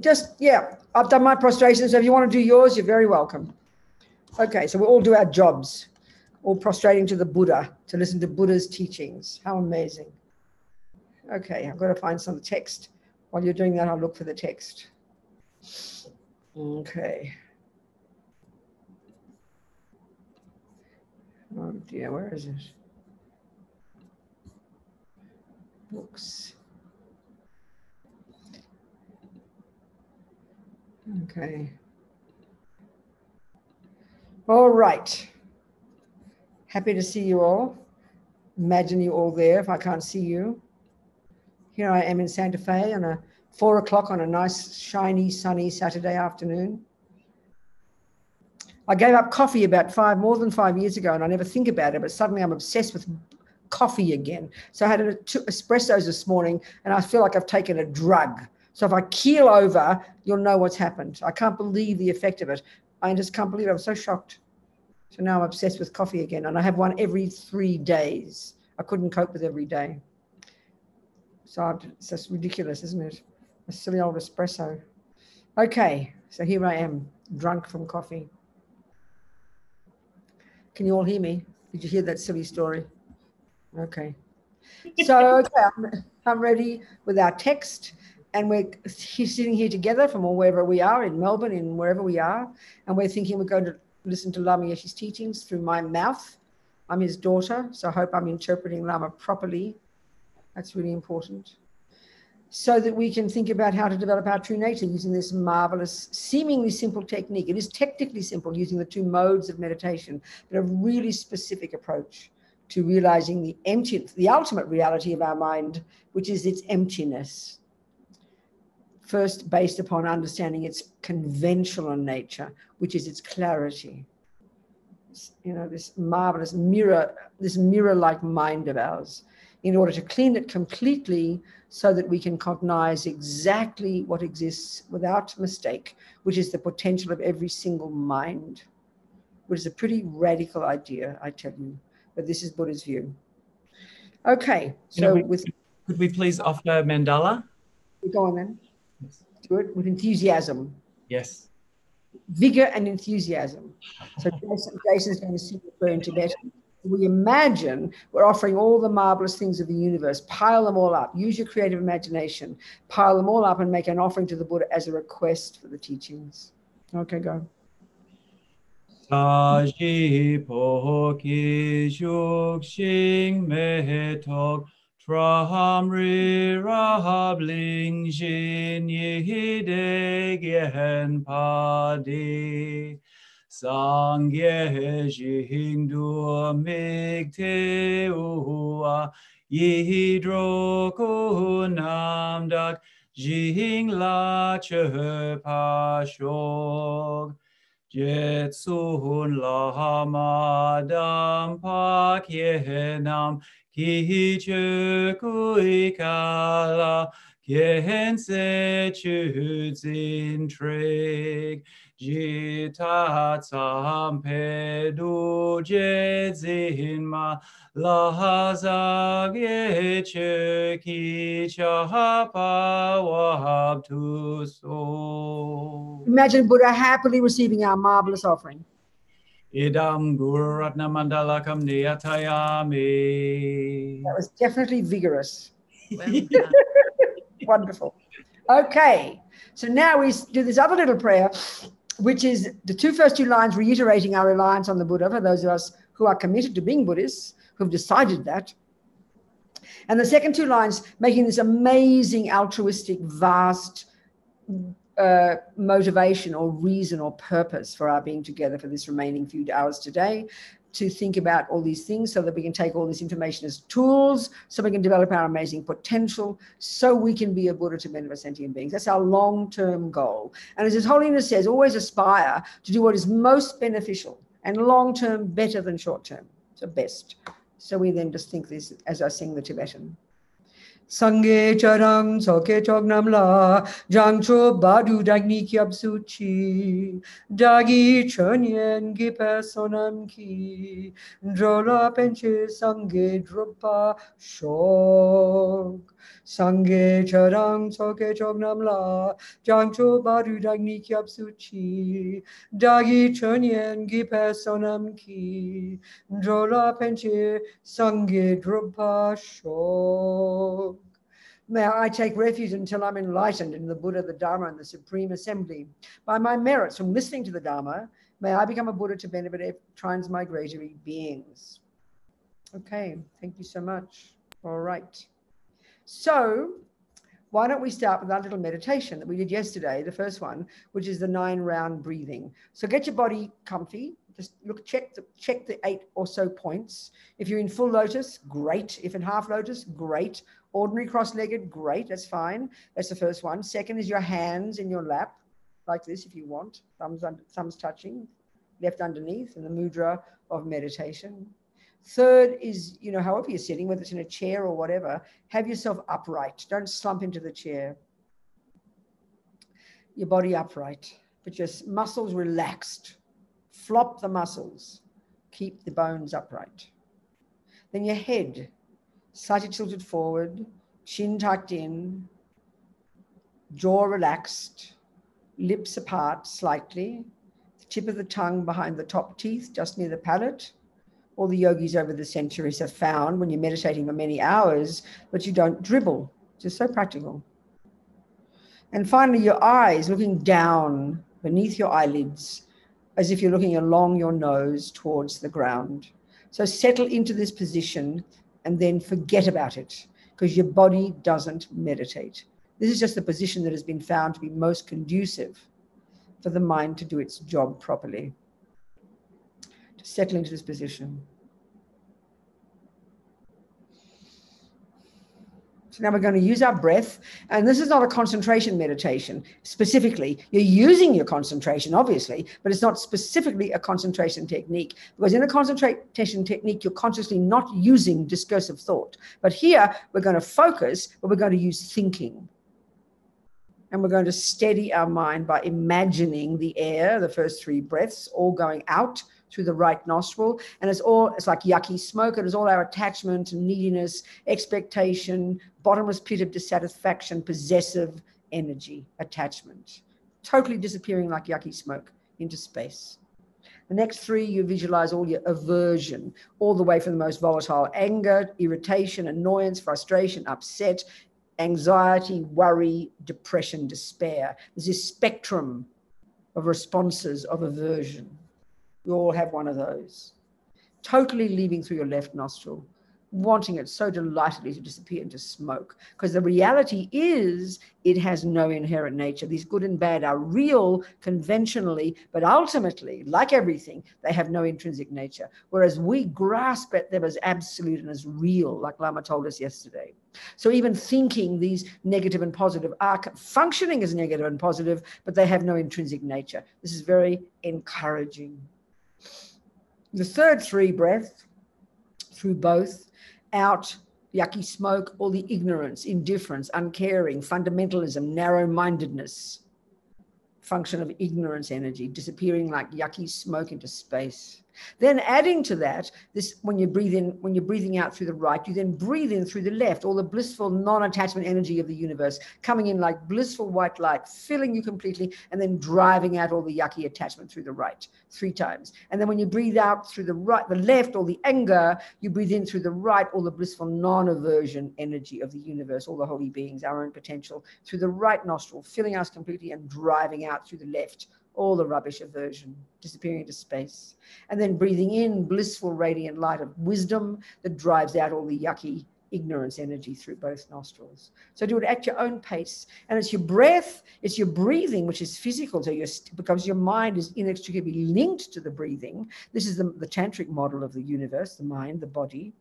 just, yeah, I've done my prostration. So if you want to do yours, you're very welcome. Okay, so we all do our jobs, all prostrating to the Buddha to listen to Buddha's teachings. How amazing. Okay, I've got to find some text. While you're doing that, I'll look for the text. Okay. Oh dear, where is it? Books. Okay. All right. Happy to see you all. Imagine you all there if I can't see you. Here I am in Santa Fe on a four o'clock on a nice, shiny, sunny Saturday afternoon. I gave up coffee about five, more than five years ago, and I never think about it, but suddenly I'm obsessed with coffee again. So I had two espressos this morning, and I feel like I've taken a drug. So if I keel over, you'll know what's happened. I can't believe the effect of it. I just can't believe it. I'm so shocked. So now I'm obsessed with coffee again, and I have one every three days. I couldn't cope with every day. So it's just ridiculous, isn't it? A silly old espresso. Okay, so here I am, drunk from coffee. Can you all hear me? Did you hear that silly story? Okay. So, okay, I'm, I'm ready with our text and we're sitting here together from wherever we are in Melbourne, in wherever we are, and we're thinking we're going to listen to Lama Yeshe's teachings through my mouth. I'm his daughter, so I hope I'm interpreting Lama properly. That's really important. So that we can think about how to develop our true nature using this marvelous, seemingly simple technique. It is technically simple using the two modes of meditation, but a really specific approach to realizing the empty, the ultimate reality of our mind, which is its emptiness first based upon understanding its conventional nature, which is its clarity. You know, this marvelous mirror, this mirror like mind of ours, in order to clean it completely so that we can cognize exactly what exists without mistake, which is the potential of every single mind, which is a pretty radical idea, I tell you. But this is Buddha's view. Okay, so you know, with. Could we please offer mandala? Go on then do it with enthusiasm. Yes. Vigor and enthusiasm. So Jason, Jason's going to sing the prayer in Tibetan. We imagine we're offering all the marvelous things of the universe. Pile them all up. Use your creative imagination. Pile them all up and make an offering to the Buddha as a request for the teachings. Okay, go. Saji poki shuk me tok Tramri Rahabling Jin Yihide Gen Padi Sangye Jing Du Mig Te Ua Yihidro Kunam Dak Jing La Pashog Jetsun La Madam Pak Yehenam ki chu kui kala kien se chu zin trig ji ta tsam pe du je zin ma la za ge che ki cha pa wa tu so Imagine Buddha happily receiving our marvelous offering. Idam Gururatna Mandalakam Niyatayami. That was definitely vigorous. Wonderful. Okay, so now we do this other little prayer, which is the two first two lines reiterating our reliance on the Buddha for those of us who are committed to being Buddhists, who've decided that. And the second two lines making this amazing, altruistic, vast uh, motivation or reason or purpose for our being together for this remaining few hours today to think about all these things so that we can take all this information as tools so we can develop our amazing potential so we can be a Buddha to many of sentient beings. That's our long-term goal. And as His Holiness says, always aspire to do what is most beneficial and long-term better than short-term. So best. So we then just think this as I sing the Tibetan. संगे चरम सौके चौक नामला जांग छो बाडू डागनी की अब सूची डागी छनियन की पैसो नम की ड्रोला पेंचे संगे ड्रोपा शोक Sangye charang soke chognam la, jangcho baru dagni kyap suchi, dagi chonyen gi personam ki, drola penche sangye drupa shok. May I take refuge until I'm enlightened in the Buddha, the Dharma, and the Supreme Assembly. By my merits from listening to the Dharma, may I become a Buddha to benefit transmigratory beings. Okay, thank you so much. All right. So, why don't we start with our little meditation that we did yesterday, the first one, which is the nine round breathing. So get your body comfy. Just look, check the check the eight or so points. If you're in full lotus, great. If in half lotus, great. Ordinary cross-legged, great, that's fine. That's the first one. Second is your hands in your lap, like this if you want, thumbs, under, thumbs touching, left underneath, and the mudra of meditation. Third is, you know, however you're sitting, whether it's in a chair or whatever, have yourself upright. Don't slump into the chair. Your body upright, but your muscles relaxed. Flop the muscles. Keep the bones upright. Then your head slightly tilted forward, chin tucked in, jaw relaxed, lips apart slightly, the tip of the tongue behind the top teeth, just near the palate. All the yogis over the centuries have found when you're meditating for many hours that you don't dribble. Just so practical. And finally, your eyes looking down beneath your eyelids as if you're looking along your nose towards the ground. So settle into this position and then forget about it because your body doesn't meditate. This is just the position that has been found to be most conducive for the mind to do its job properly. Settle into this position. So now we're going to use our breath. And this is not a concentration meditation specifically. You're using your concentration, obviously, but it's not specifically a concentration technique. Because in a concentration technique, you're consciously not using discursive thought. But here, we're going to focus, but we're going to use thinking. And we're going to steady our mind by imagining the air, the first three breaths, all going out through the right nostril. And it's all, it's like yucky smoke. It is all our attachment, and neediness, expectation, bottomless pit of dissatisfaction, possessive energy, attachment, totally disappearing like yucky smoke into space. The next three, you visualize all your aversion, all the way from the most volatile anger, irritation, annoyance, frustration, upset, anxiety, worry, depression, despair. There's this spectrum of responses of aversion. You all have one of those. Totally leaving through your left nostril, wanting it so delightedly to disappear into smoke. Because the reality is, it has no inherent nature. These good and bad are real conventionally, but ultimately, like everything, they have no intrinsic nature. Whereas we grasp at them as absolute and as real, like Lama told us yesterday. So even thinking these negative and positive are functioning as negative and positive, but they have no intrinsic nature. This is very encouraging. The third three breath through both out yucky smoke, all the ignorance, indifference, uncaring, fundamentalism, narrow mindedness, function of ignorance energy, disappearing like yucky smoke into space. Then adding to that, this when you breathe in, when you're breathing out through the right, you then breathe in through the left, all the blissful non-attachment energy of the universe coming in like blissful white light, filling you completely, and then driving out all the yucky attachment through the right three times. And then when you breathe out through the right, the left, all the anger, you breathe in through the right, all the blissful non-aversion energy of the universe, all the holy beings, our own potential, through the right nostril, filling us completely and driving out through the left all the rubbish aversion, disappearing into space. And then breathing in blissful, radiant light of wisdom that drives out all the yucky ignorance energy through both nostrils. So do it at your own pace. And it's your breath, it's your breathing, which is physical to your, because your mind is inextricably linked to the breathing. This is the, the tantric model of the universe, the mind, the body.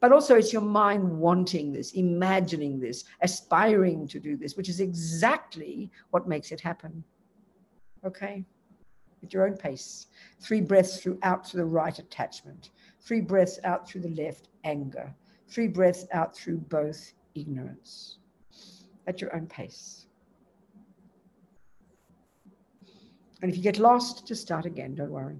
But also, it's your mind wanting this, imagining this, aspiring to do this, which is exactly what makes it happen okay? At your own pace. Three breaths through out through the right attachment. Three breaths out through the left anger. Three breaths out through both ignorance. At your own pace. And if you get lost, just start again, don't worry.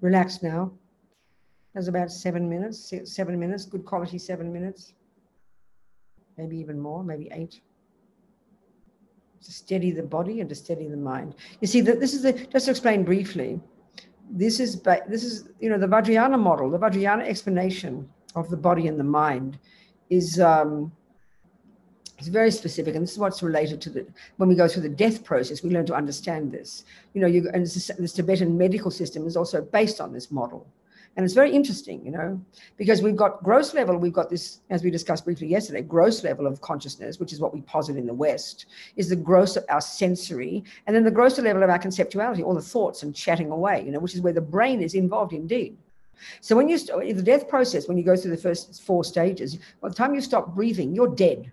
Relax now. That's about seven minutes, seven minutes, good quality seven minutes. Maybe even more, maybe eight. To steady the body and to steady the mind. You see, that this is the, just to explain briefly, this is, this is, you know, the Vajrayana model, the Vajrayana explanation of the body and the mind is, um, it's very specific, and this is what's related to the when we go through the death process. We learn to understand this. You know, you and this, Tibetan medical system is also based on this model, and it's very interesting. You know, because we've got gross level, we've got this, as we discussed briefly yesterday, gross level of consciousness, which is what we posit in the West, is the gross of our sensory, and then the grosser level of our conceptuality, all the thoughts and chatting away. You know, which is where the brain is involved indeed. So when you in the death process, when you go through the first four stages, by the time you stop breathing, you're dead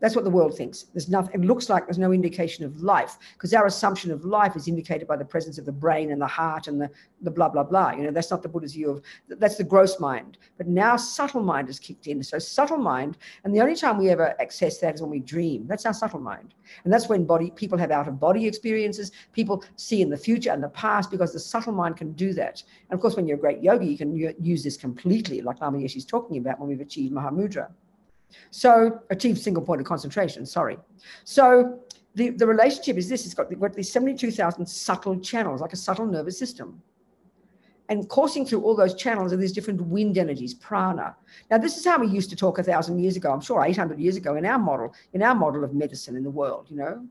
that's what the world thinks. There's nothing, it looks like there's no indication of life because our assumption of life is indicated by the presence of the brain and the heart and the, the blah, blah, blah. You know, that's not the Buddha's view of, that's the gross mind. But now subtle mind has kicked in. So subtle mind, and the only time we ever access that is when we dream. That's our subtle mind. And that's when body people have out of body experiences. People see in the future and the past because the subtle mind can do that. And of course, when you're a great yogi, you can use this completely, like Lama Yeshe is talking about when we've achieved Mahamudra. So achieve single point of concentration, sorry. So the, the relationship is this, it's got, got these 72,000 subtle channels, like a subtle nervous system. And coursing through all those channels are these different wind energies, prana. Now, this is how we used to talk a thousand years ago, I'm sure 800 years ago in our model, in our model of medicine in the world, you know,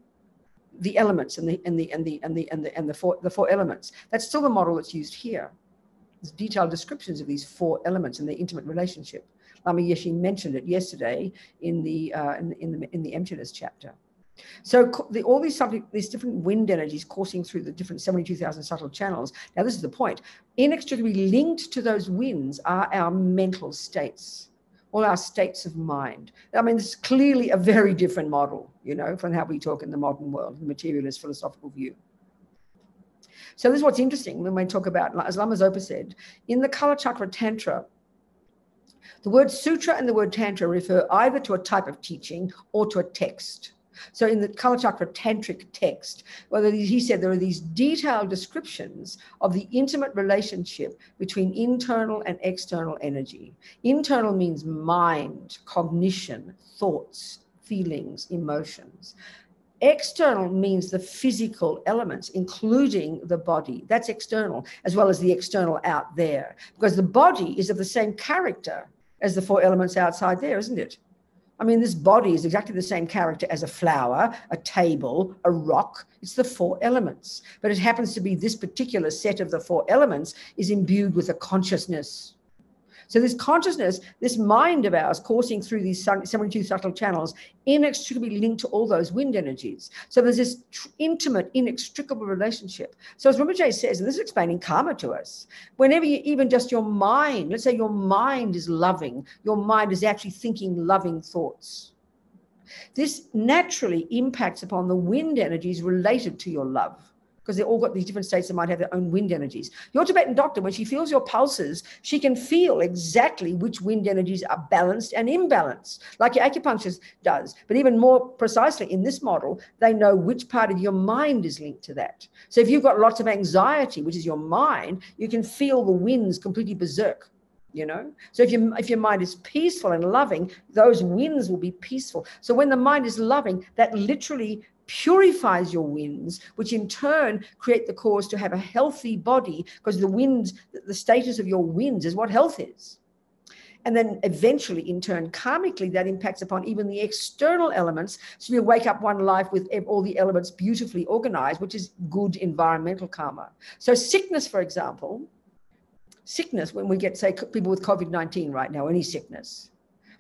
the elements and the and the and the and the and the and the four the four elements. That's still the model that's used here. There's detailed descriptions of these four elements and their intimate relationship. Lama Yeshe mentioned it yesterday in the uh, in, in the in the emptiness chapter. So the, all these subject, these different wind energies coursing through the different 72,000 subtle channels. Now, this is the point. Inextricably linked to those winds are our mental states, all our states of mind. I mean, it's clearly a very different model, you know, from how we talk in the modern world, the materialist philosophical view. So this is what's interesting when we talk about, as Lama Zopa said, in the Kalachakra Tantra, the word sutra and the word tantra refer either to a type of teaching or to a text. So in the Kalachakra tantric text, whether he said there are these detailed descriptions of the intimate relationship between internal and external energy. Internal means mind, cognition, thoughts, feelings, emotions. External means the physical elements, including the body. That's external, as well as the external out there, because the body is of the same character as the four elements outside there, isn't it? I mean, this body is exactly the same character as a flower, a table, a rock. It's the four elements. But it happens to be this particular set of the four elements is imbued with a consciousness. So this consciousness, this mind of ours coursing through these 72 subtle channels, inextricably linked to all those wind energies. So there's this intimate, inextricable relationship. So as Rinpoche says, and this is explaining karma to us, whenever you, even just your mind, let's say your mind is loving, your mind is actually thinking loving thoughts. This naturally impacts upon the wind energies related to your love because they've all got these different states that might have their own wind energies. Your Tibetan doctor, when she feels your pulses, she can feel exactly which wind energies are balanced and imbalanced, like your acupuncturist does. But even more precisely in this model, they know which part of your mind is linked to that. So if you've got lots of anxiety, which is your mind, you can feel the winds completely berserk you know so if you if your mind is peaceful and loving those winds will be peaceful so when the mind is loving that literally purifies your winds, which in turn create the cause to have a healthy body because the winds, the status of your winds is what health is. And then eventually, in turn, karmically, that impacts upon even the external elements. So you wake up one life with all the elements beautifully organized, which is good environmental karma. So, sickness, for example, sickness, when we get, say, people with COVID 19 right now, any sickness,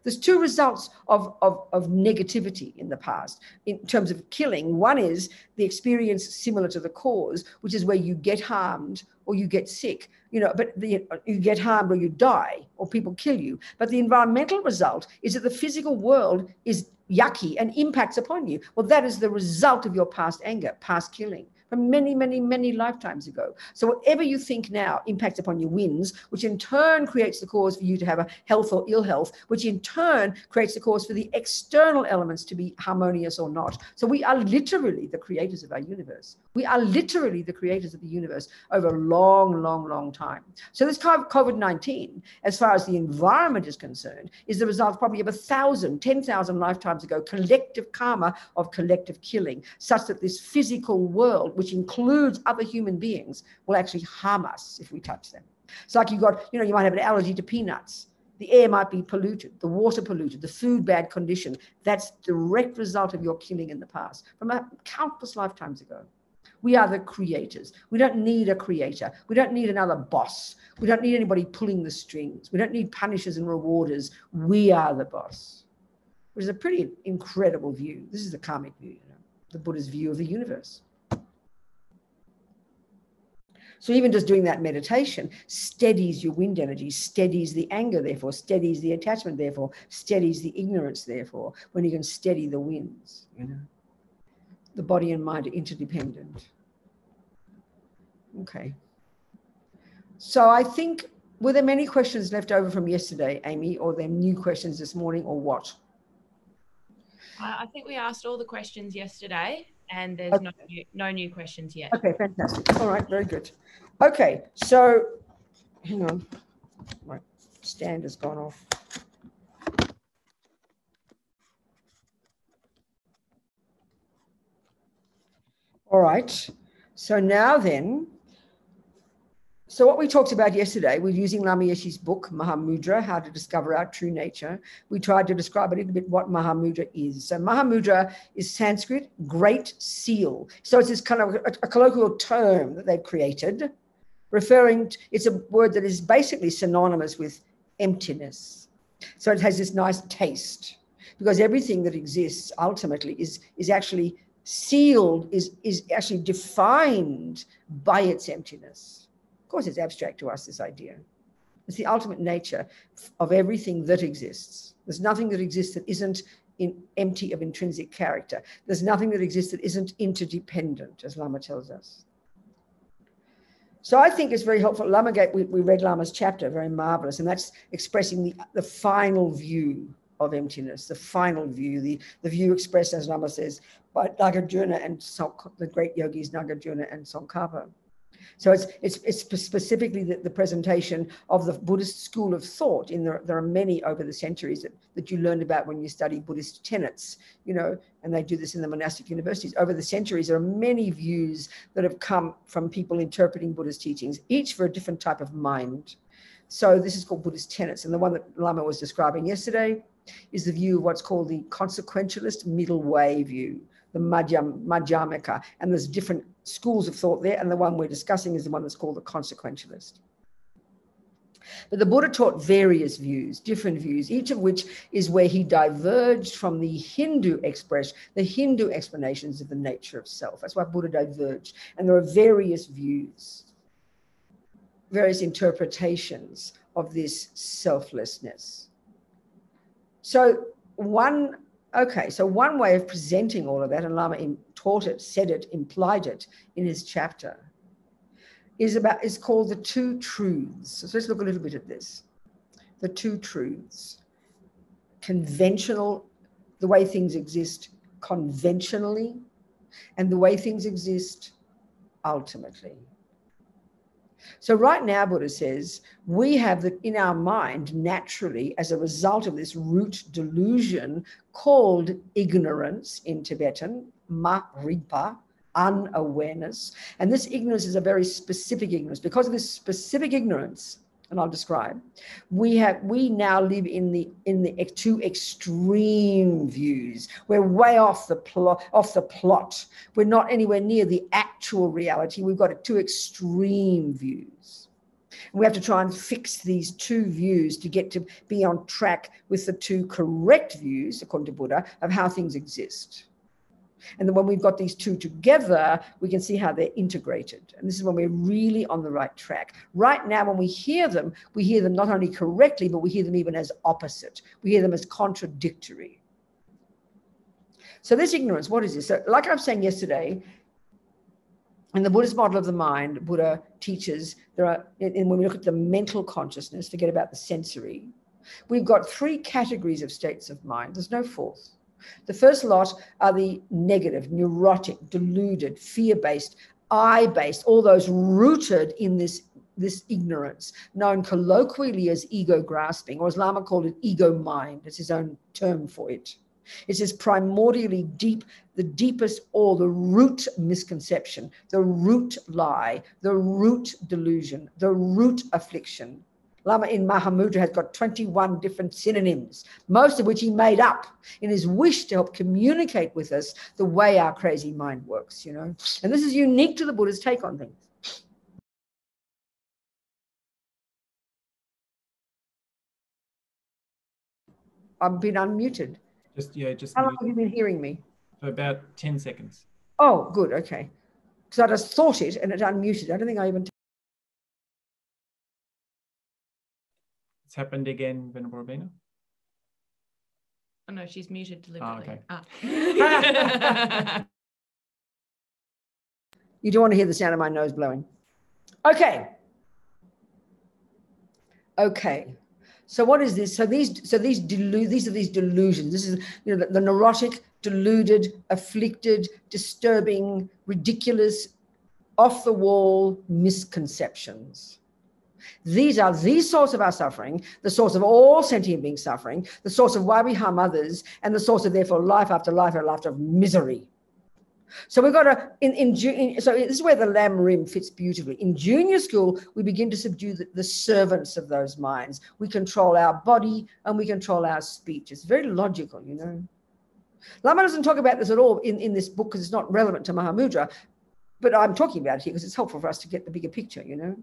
there's two results of, of, of negativity in the past in terms of killing. One is the experience similar to the cause, which is where you get harmed or you get sick, you know, but the, you get harmed or you die or people kill you. But the environmental result is that the physical world is yucky and impacts upon you. Well, that is the result of your past anger, past killing from many, many, many lifetimes ago. So whatever you think now impacts upon your winds, which in turn creates the cause for you to have a health or ill health, which in turn creates the cause for the external elements to be harmonious or not. So we are literally the creators of our universe. We are literally the creators of the universe over a long, long, long time. So this COVID-19, as far as the environment is concerned, is the result probably of a thousand, ten thousand lifetimes ago, collective karma of collective killing, such that this physical world, which includes other human beings, will actually harm us if we touch them. It's like you got, you know, you might have an allergy to peanuts. The air might be polluted, the water polluted, the food bad condition. That's direct result of your killing in the past from a, countless lifetimes ago. We are the creators. We don't need a creator. We don't need another boss. We don't need anybody pulling the strings. We don't need punishers and rewarders. We are the boss, which is a pretty incredible view. This is the karmic view, you know, the Buddha's view of the universe. So even just doing that meditation steadies your wind energy, steadies the anger, therefore, steadies the attachment, therefore, steadies the ignorance, therefore, when you can steady the winds, you know. The body and mind are interdependent. Okay. So I think, were there many questions left over from yesterday, Amy, or there new questions this morning, or what? I think we asked all the questions yesterday and there's okay. no, new, no new questions yet. Okay, fantastic. All right, very good. Okay, so hang on. My stand has gone off. All right, so now then, so what we talked about yesterday was using Lama Yeshe's book, Mahamudra, How to Discover Our True Nature. We tried to describe a little bit what Mahamudra is. So Mahamudra is Sanskrit, great seal. So it's this kind of a, a colloquial term that they've created, referring to, it's a word that is basically synonymous with emptiness. So it has this nice taste because everything that exists ultimately is, is actually sealed, is, is actually defined by its emptiness course, it's abstract to us, this idea. It's the ultimate nature of everything that exists. There's nothing that exists that isn't in, empty of intrinsic character. There's nothing that exists that isn't interdependent, as Lama tells us. So I think it's very helpful. Lama we, we read Lama's chapter, very marvelous, and that's expressing the, the final view of emptiness, the final view, the, the view expressed, as Lama says, by Nagarjuna and the great yogis Nagarjuna and Tsongkhapa. So it's, it's, it's specifically the, the, presentation of the Buddhist school of thought. In there, there are many over the centuries that, that you learned about when you study Buddhist tenets, you know, and they do this in the monastic universities. Over the centuries, there are many views that have come from people interpreting Buddhist teachings, each for a different type of mind. So this is called Buddhist tenets. And the one that Lama was describing yesterday is the view of what's called the consequentialist middle way view, the Madhyamika. And there's different schools of thought there, and the one we're discussing is the one that's called the consequentialist. But the Buddha taught various views, different views, each of which is where he diverged from the Hindu expression, the Hindu explanations of the nature of self. That's why Buddha diverged. And there are various views, various interpretations of this selflessness. So one, okay, so one way of presenting all of that, and Lama taught it, said it, implied it in his chapter, is about is called the two truths. So let's look a little bit at this. The two truths. Conventional, the way things exist conventionally, and the way things exist ultimately. So right now, Buddha says, we have that in our mind naturally as a result of this root delusion called ignorance in Tibetan, maripa, unawareness. And this ignorance is a very specific ignorance. Because of this specific ignorance, and I'll describe, we have we now live in the in the two extreme views. We're way off the plot off the plot. We're not anywhere near the actual reality. We've got two extreme views. And we have to try and fix these two views to get to be on track with the two correct views, according to Buddha, of how things exist. And then when we've got these two together, we can see how they're integrated. And this is when we're really on the right track. Right now, when we hear them, we hear them not only correctly, but we hear them even as opposite. We hear them as contradictory. So this ignorance, what is this? So like I was saying yesterday, in the Buddhist model of the mind, Buddha teaches there are, and when we look at the mental consciousness, forget about the sensory, we've got three categories of states of mind. There's no fourth. The first lot are the negative, neurotic, deluded, fear based, I based, all those rooted in this, this ignorance, known colloquially as ego grasping, or as Lama called it, ego mind. It's his own term for it. It's this primordially deep, the deepest or the root misconception, the root lie, the root delusion, the root affliction. Lama in Mahamudra has got 21 different synonyms, most of which he made up in his wish to help communicate with us the way our crazy mind works, you know. And this is unique to the Buddha's take on things. I've been unmuted. Just yeah, just How long have you been hearing me? for about 10 seconds. Oh, good. Okay. Because I just thought it and it unmuted. I don't think I even. It's happened again, Venerable Robina. Oh no, she's muted deliberately. okay. Ah. You don't want to hear the sound of my nose blowing. Okay. Okay. So what is this? So these, so these delu- these are these delusions. This is you know the, the neurotic, deluded, afflicted, disturbing, ridiculous, off the wall misconceptions. These are the source of our suffering, the source of all sentient beings suffering, the source of why we harm others, and the source of therefore life after life after life of misery. So we've got to in in, in so this is where the lamrim fits beautifully. In junior school, we begin to subdue the, the servants of those minds. We control our body and we control our speech. It's very logical, you know. Lama doesn't talk about this at all in, in this book because it's not relevant to Mahamudra, but I'm talking about it here because it's helpful for us to get the bigger picture, you know.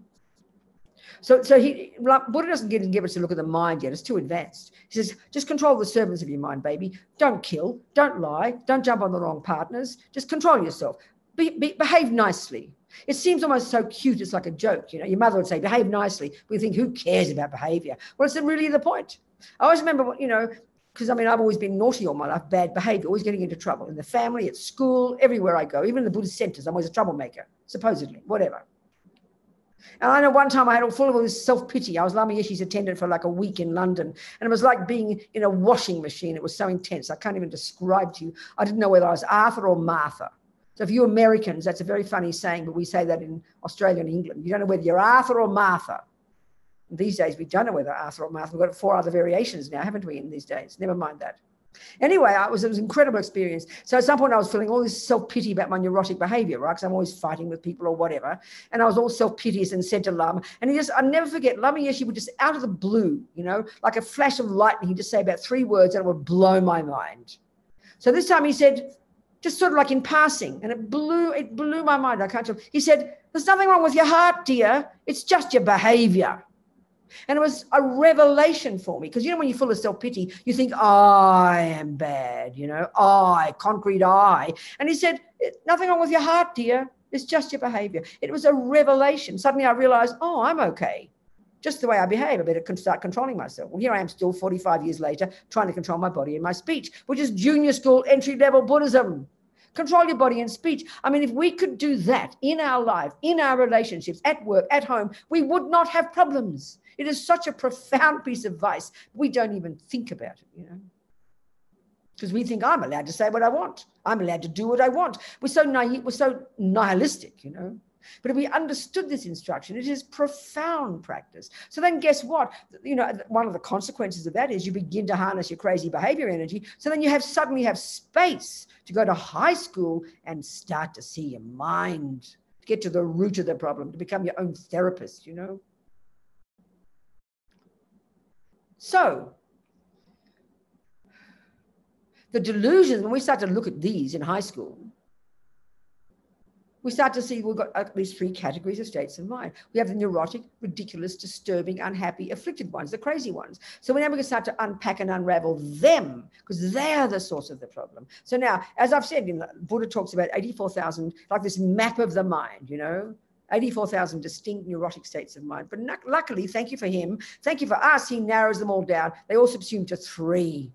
So, so he Buddha doesn't get give us a look at the mind yet. It's too advanced. He says, just control the servants of your mind, baby. Don't kill, don't lie, don't jump on the wrong partners. Just control yourself. Be, be, behave nicely. It seems almost so cute. It's like a joke. You know, your mother would say, behave nicely. We think, who cares about behavior? Well, it's really the point. I always remember, you know, because I mean, I've always been naughty all my life, bad behavior, always getting into trouble in the family, at school, everywhere I go, even in the Buddhist centers. I'm always a troublemaker, supposedly, whatever. And I know one time I had all full of this self pity. I was Lama Yeshe's attendant for like a week in London, and it was like being in a washing machine. It was so intense. I can't even describe to you. I didn't know whether I was Arthur or Martha. So, if you Americans, that's a very funny saying, but we say that in Australia and England. You don't know whether you're Arthur or Martha. These days, we don't know whether Arthur or Martha. We've got four other variations now, haven't we, in these days? Never mind that. Anyway, I was, it was an incredible experience. So at some point, I was feeling all this self pity about my neurotic behavior, right? Because I'm always fighting with people or whatever. And I was all self piteous and said to Lama, and he just, I never forget, Lama Yeshe would just out of the blue, you know, like a flash of lightning, he'd just say about three words and it would blow my mind. So this time he said, just sort of like in passing, and it blew, it blew my mind. I can't tell. He said, There's nothing wrong with your heart, dear. It's just your behavior. And it was a revelation for me because you know, when you're full of self pity, you think, I am bad, you know, I, concrete I. And he said, eh, Nothing wrong with your heart, dear. It's just your behavior. It was a revelation. Suddenly I realized, Oh, I'm okay. Just the way I behave, I better start controlling myself. Well, here I am still 45 years later trying to control my body and my speech, which is junior school entry level Buddhism. Control your body and speech. I mean, if we could do that in our life, in our relationships, at work, at home, we would not have problems. It is such a profound piece of advice. We don't even think about it, you know. Because we think I'm allowed to say what I want. I'm allowed to do what I want. We're so naive, we're so nihilistic, you know. But if we understood this instruction, it is profound practice. So then guess what? You know, one of the consequences of that is you begin to harness your crazy behavior energy. So then you have suddenly have space to go to high school and start to see your mind, get to the root of the problem, to become your own therapist, you know. So the delusions, when we start to look at these in high school, we start to see we've got at least three categories of states of mind. We have the neurotic, ridiculous, disturbing, unhappy, afflicted ones, the crazy ones. So we're now we can start to unpack and unravel them because they are the source of the problem. So now, as I've said, Buddha talks about 84,000, like this map of the mind, you know, 84,000 distinct neurotic states of mind. But luckily, thank you for him. Thank you for us. He narrows them all down. They all subsume to three.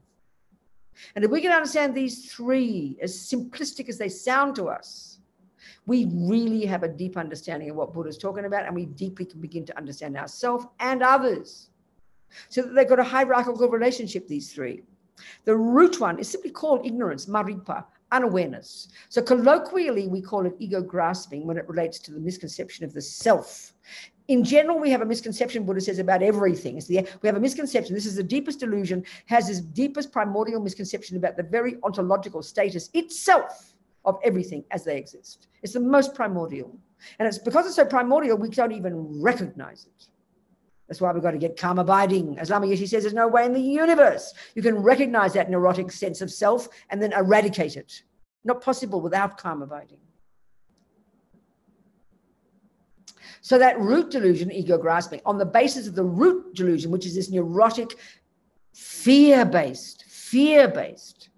And if we can understand these three, as simplistic as they sound to us, we really have a deep understanding of what Buddha's talking about, and we deeply can begin to understand ourselves and others. So that they've got a hierarchical relationship, these three. The root one is simply called ignorance, maripa, unawareness. So colloquially, we call it ego grasping when it relates to the misconception of the self. In general, we have a misconception, Buddha says, about everything. The, we have a misconception. This is the deepest delusion, has this deepest primordial misconception about the very ontological status itself of everything as they exist. It's the most primordial. And it's because it's so primordial, we don't even recognize it. That's why we've got to get calm abiding. As Lama Yeshe says, there's no way in the universe you can recognize that neurotic sense of self and then eradicate it. Not possible without calm abiding. So that root delusion, ego grasping, on the basis of the root delusion, which is this neurotic, fear-based, fear-based,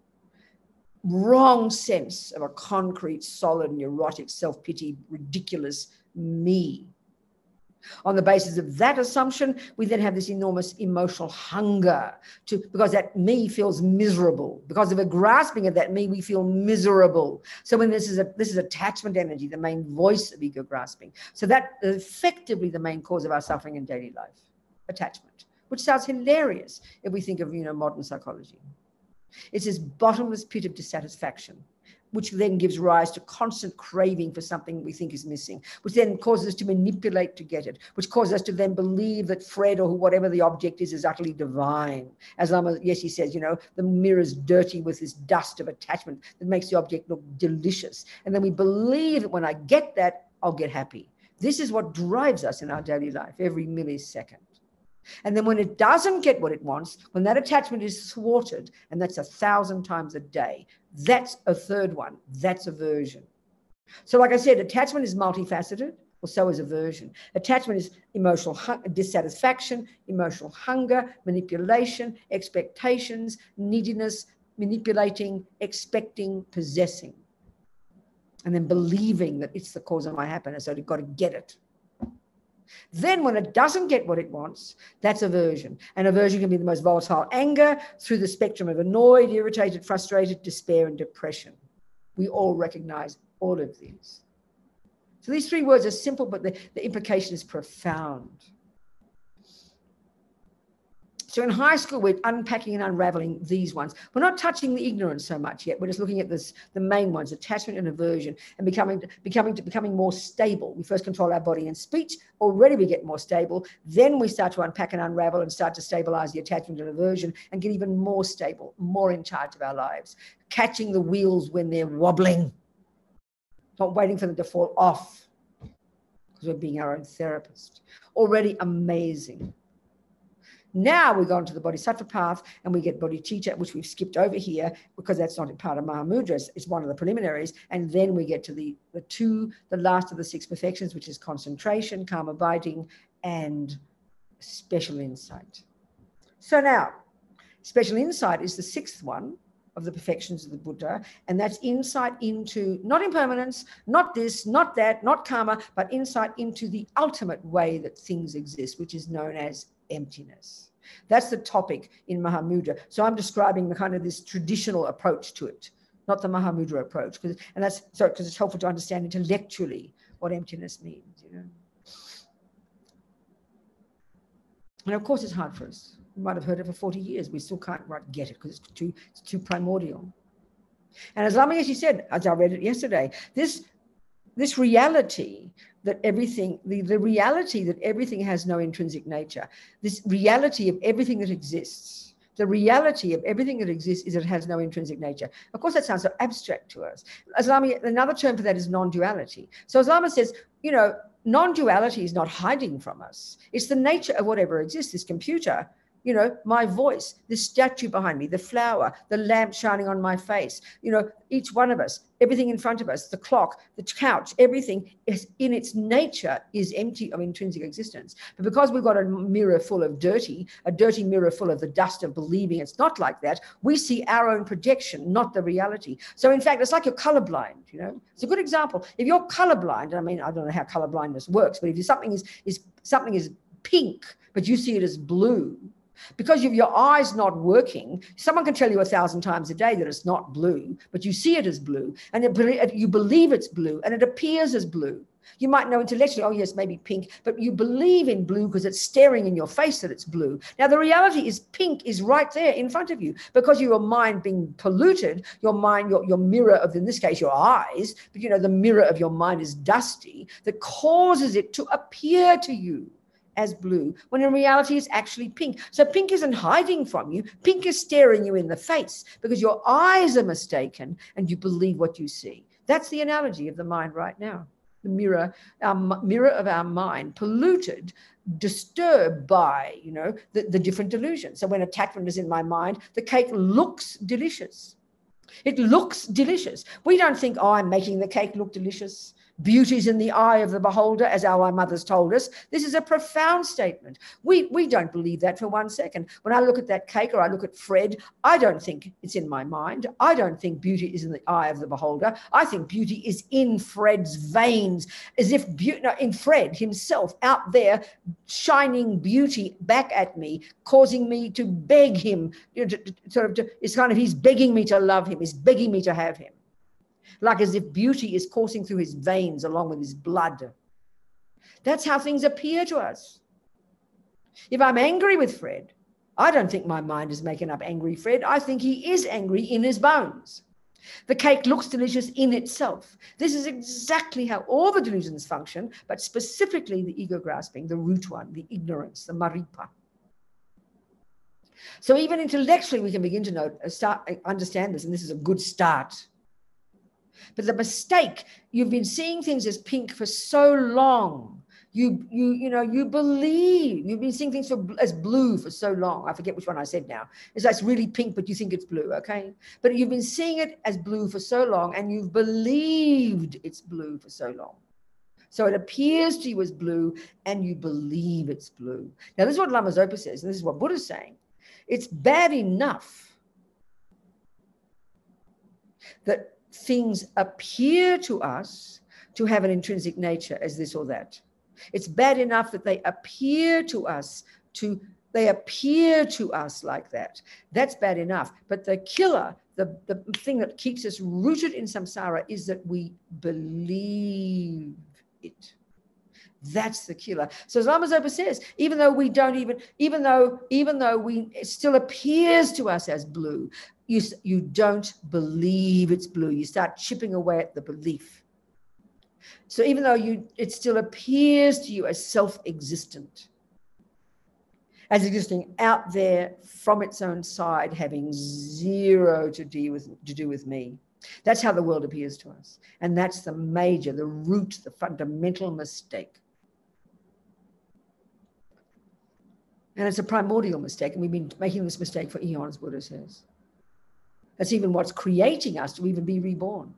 wrong sense of a concrete, solid, neurotic, self-pity, ridiculous me on the basis of that assumption, we then have this enormous emotional hunger to because that me feels miserable. Because of a grasping of that me, we feel miserable. So when this is a this is attachment energy, the main voice of ego grasping. So that is effectively the main cause of our suffering in daily life, attachment, which sounds hilarious if we think of you know modern psychology. It's this bottomless pit of dissatisfaction which then gives rise to constant craving for something we think is missing, which then causes us to manipulate to get it, which causes us to then believe that Fred or whatever the object is is utterly divine. As Lama Yeshe says, you know, the mirror's dirty with this dust of attachment that makes the object look delicious. And then we believe that when I get that, I'll get happy. This is what drives us in our daily life every millisecond. And then when it doesn't get what it wants, when that attachment is thwarted, and that's a thousand times a day, that's a third one. That's aversion. So, like I said, attachment is multifaceted, or so is aversion. Attachment is emotional dissatisfaction, emotional hunger, manipulation, expectations, neediness, manipulating, expecting, possessing, and then believing that it's the cause of my happiness. So, you've got to get it. Then, when it doesn't get what it wants, that's aversion. And aversion can be the most volatile anger through the spectrum of annoyed, irritated, frustrated, despair, and depression. We all recognize all of these. So these three words are simple, but the, the implication is profound. So in high school, we're unpacking and unraveling these ones. We're not touching the ignorance so much yet. We're just looking at this, the main ones, attachment and aversion, and becoming becoming becoming more stable. We first control our body and speech. Already we get more stable. Then we start to unpack and unravel and start to stabilize the attachment and aversion and get even more stable, more in charge of our lives. Catching the wheels when they're wobbling, not waiting for them to fall off because we're being our own therapist. Already amazing. Now we go into the Bodhisattva path and we get Bodhicitta, which we've skipped over here because that's not part of Mahamudras. It's one of the preliminaries. And then we get to the, the two, the last of the six perfections, which is concentration, calm abiding, and special insight. So now, special insight is the sixth one of the perfections of the Buddha, and that's insight into not impermanence, not this, not that, not karma, but insight into the ultimate way that things exist, which is known as emptiness. That's the topic in Mahamudra. So I'm describing the kind of this traditional approach to it, not the Mahamudra approach, because and that's so because it's helpful to understand intellectually what emptiness means, you know. And of course, it's hard for us. We might have heard it for 40 years. We still can't right get it because it's too, it's too primordial. And as Lama Yeshe said, as I read it yesterday, this, this reality that everything, the, the reality that everything has no intrinsic nature, this reality of everything that exists, the reality of everything that exists is that it has no intrinsic nature. Of course, that sounds so abstract to us. Islami, another term for that is non-duality. So Islam says, you know, non-duality is not hiding from us. It's the nature of whatever exists. This computer you know, my voice, the statue behind me, the flower, the lamp shining on my face, you know, each one of us, everything in front of us, the clock, the couch, everything is in its nature is empty of intrinsic existence. But because we've got a mirror full of dirty, a dirty mirror full of the dust of believing it's not like that, we see our own projection, not the reality. So in fact, it's like you're colorblind, you know. It's a good example. If you're colorblind, I mean, I don't know how colorblindness works, but if something is is something is pink, but you see it as blue, Because your eyes not working, someone can tell you a thousand times a day that it's not blue, but you see it as blue and it, you believe it's blue and it appears as blue. You might know intellectually, oh, yes, maybe pink, but you believe in blue because it's staring in your face that it's blue. Now, the reality is pink is right there in front of you because your mind being polluted, your mind, your, your mirror of, in this case, your eyes, but you know, the mirror of your mind is dusty that causes it to appear to you as blue when in reality it's actually pink. So pink isn't hiding from you. Pink is staring you in the face because your eyes are mistaken and you believe what you see. That's the analogy of the mind right now the mirror, our mirror of our mind, polluted, disturbed by, you know, the, the different delusions. So when attachment is in my mind, the cake looks delicious. It looks delicious. We don't think, oh, I'm making the cake look delicious. Beauty's in the eye of the beholder, as our mothers told us. This is a profound statement. We, we don't believe that for one second. When I look at that cake or I look at Fred, I don't think it's in my mind. I don't think beauty is in the eye of the beholder. I think beauty is in Fred's veins, as if beauty, no, in Fred himself out there shining beauty back at me, causing me to beg him, you know, to, to, sort of, to, it's kind of, he's begging me to love him, he's begging me to have him like as if beauty is coursing through his veins along with his blood. That's how things appear to us. If I'm angry with Fred, I don't think my mind is making up angry Fred. I think he is angry in his bones. The cake looks delicious in itself. This is exactly how all the delusions function, but specifically the ego grasping, the root one, the ignorance, the maripa. So even intellectually, we can begin to know, uh, start uh, understand this, and this is a good start. But the mistake, you've been seeing things as pink for so long. You, you, you know, you believe you've been seeing things for, as blue for so long. I forget which one I said now. It's like it's really pink, but you think it's blue, okay? But you've been seeing it as blue for so long, and you've believed it's blue for so long. So it appears to you as blue, and you believe it's blue. Now, this is what Lama Zopa says, and this is what Buddha's saying. It's bad enough that things appear to us to have an intrinsic nature as this or that. It's bad enough that they appear to us to they appear to us like that. That's bad enough. But the killer, the, the thing that keeps us rooted in samsara is that we believe it. That's the killer. So as Lama Zopa says, even though we don't even, even though, even though we it still appears to us as blue, you, you don't believe it's blue. You start chipping away at the belief. So even though you it still appears to you as self-existent, as existing out there from its own side, having zero to do with to do with me. That's how the world appears to us. And that's the major, the root, the fundamental mistake. And it's a primordial mistake. And we've been making this mistake for eons, Buddha says. That's even what's creating us to even be reborn.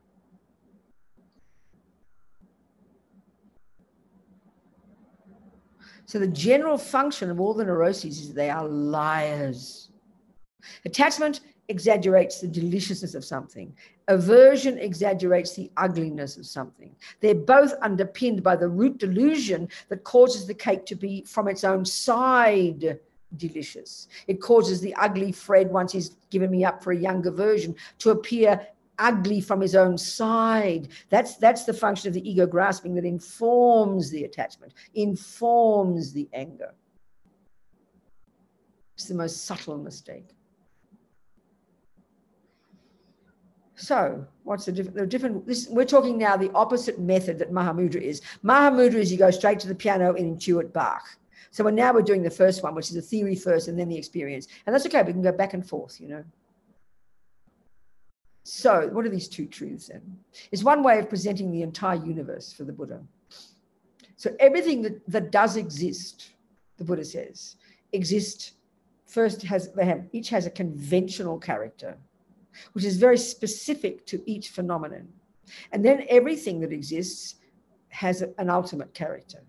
So the general function of all the neuroses is they are liars. Attachment exaggerates the deliciousness of something. Aversion exaggerates the ugliness of something. They're both underpinned by the root delusion that causes the cake to be from its own side delicious. It causes the ugly Fred, once he's given me up for a younger version, to appear ugly from his own side. That's that's the function of the ego grasping that informs the attachment, informs the anger. It's the most subtle mistake. So, what's the different? The different. This, we're talking now the opposite method that Mahamudra is. Mahamudra is you go straight to the piano and intuit Bach. So we're now we're doing the first one, which is the theory first and then the experience. And that's okay. We can go back and forth, you know. So what are these two truths then? It's one way of presenting the entire universe for the Buddha. So everything that, that does exist, the Buddha says, exist first has they have each has a conventional character, which is very specific to each phenomenon. And then everything that exists has an ultimate character.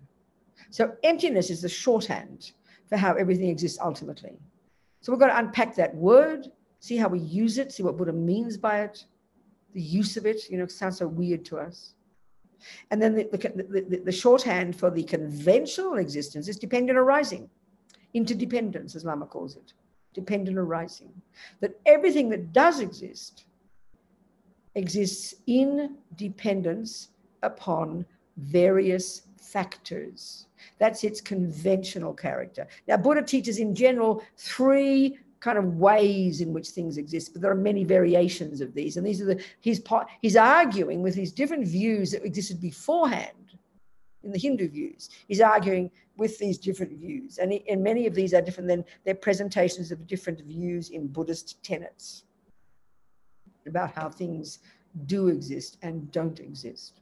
So emptiness is the shorthand for how everything exists ultimately. So we've got to unpack that word, see how we use it, see what Buddha means by it, the use of it, you know, it sounds so weird to us. And then the, the, the, the shorthand for the conventional existence is dependent arising. interdependence, as Lama calls it, dependent arising. That everything that does exist exists in dependence upon various factors. That's its conventional character. Now, Buddha teaches in general three kind of ways in which things exist, but there are many variations of these. And these are the he's he's arguing with these different views that existed beforehand in the Hindu views. He's arguing with these different views. And, he, and many of these are different than their presentations of different views in Buddhist tenets about how things do exist and don't exist.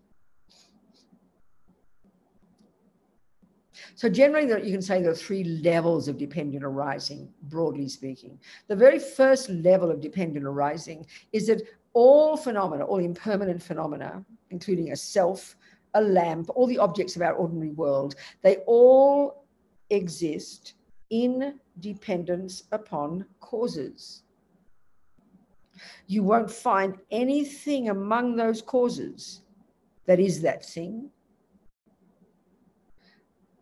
So generally, you can say there are three levels of dependent arising, broadly speaking. The very first level of dependent arising is that all phenomena, all impermanent phenomena, including a self, a lamp, all the objects of our ordinary world, they all exist in dependence upon causes. You won't find anything among those causes that is that thing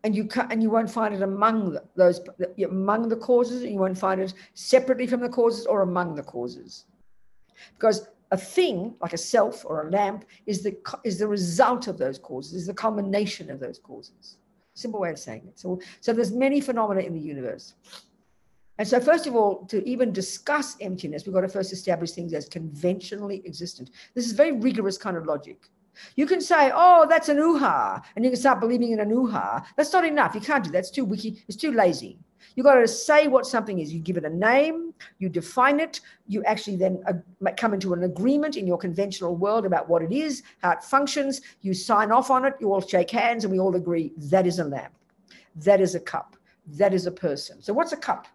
and you can, and you won't find it among the, those among the causes you won't find it separately from the causes or among the causes because a thing like a self or a lamp is the is the result of those causes is the combination of those causes. Simple way of saying it. So so there's many phenomena in the universe. And so first of all to even discuss emptiness we've got to first establish things as conventionally existent. This is very rigorous kind of logic you can say, oh, that's an uha, and you can start believing in an uha. That's not enough. You can't do that. It's too wiki. It's too lazy. You've got to say what something is. You give it a name, you define it, you actually then uh, come into an agreement in your conventional world about what it is, how it functions. You sign off on it, you all shake hands, and we all agree that is a lamp, that is a cup, that is a person. So, what's a cup?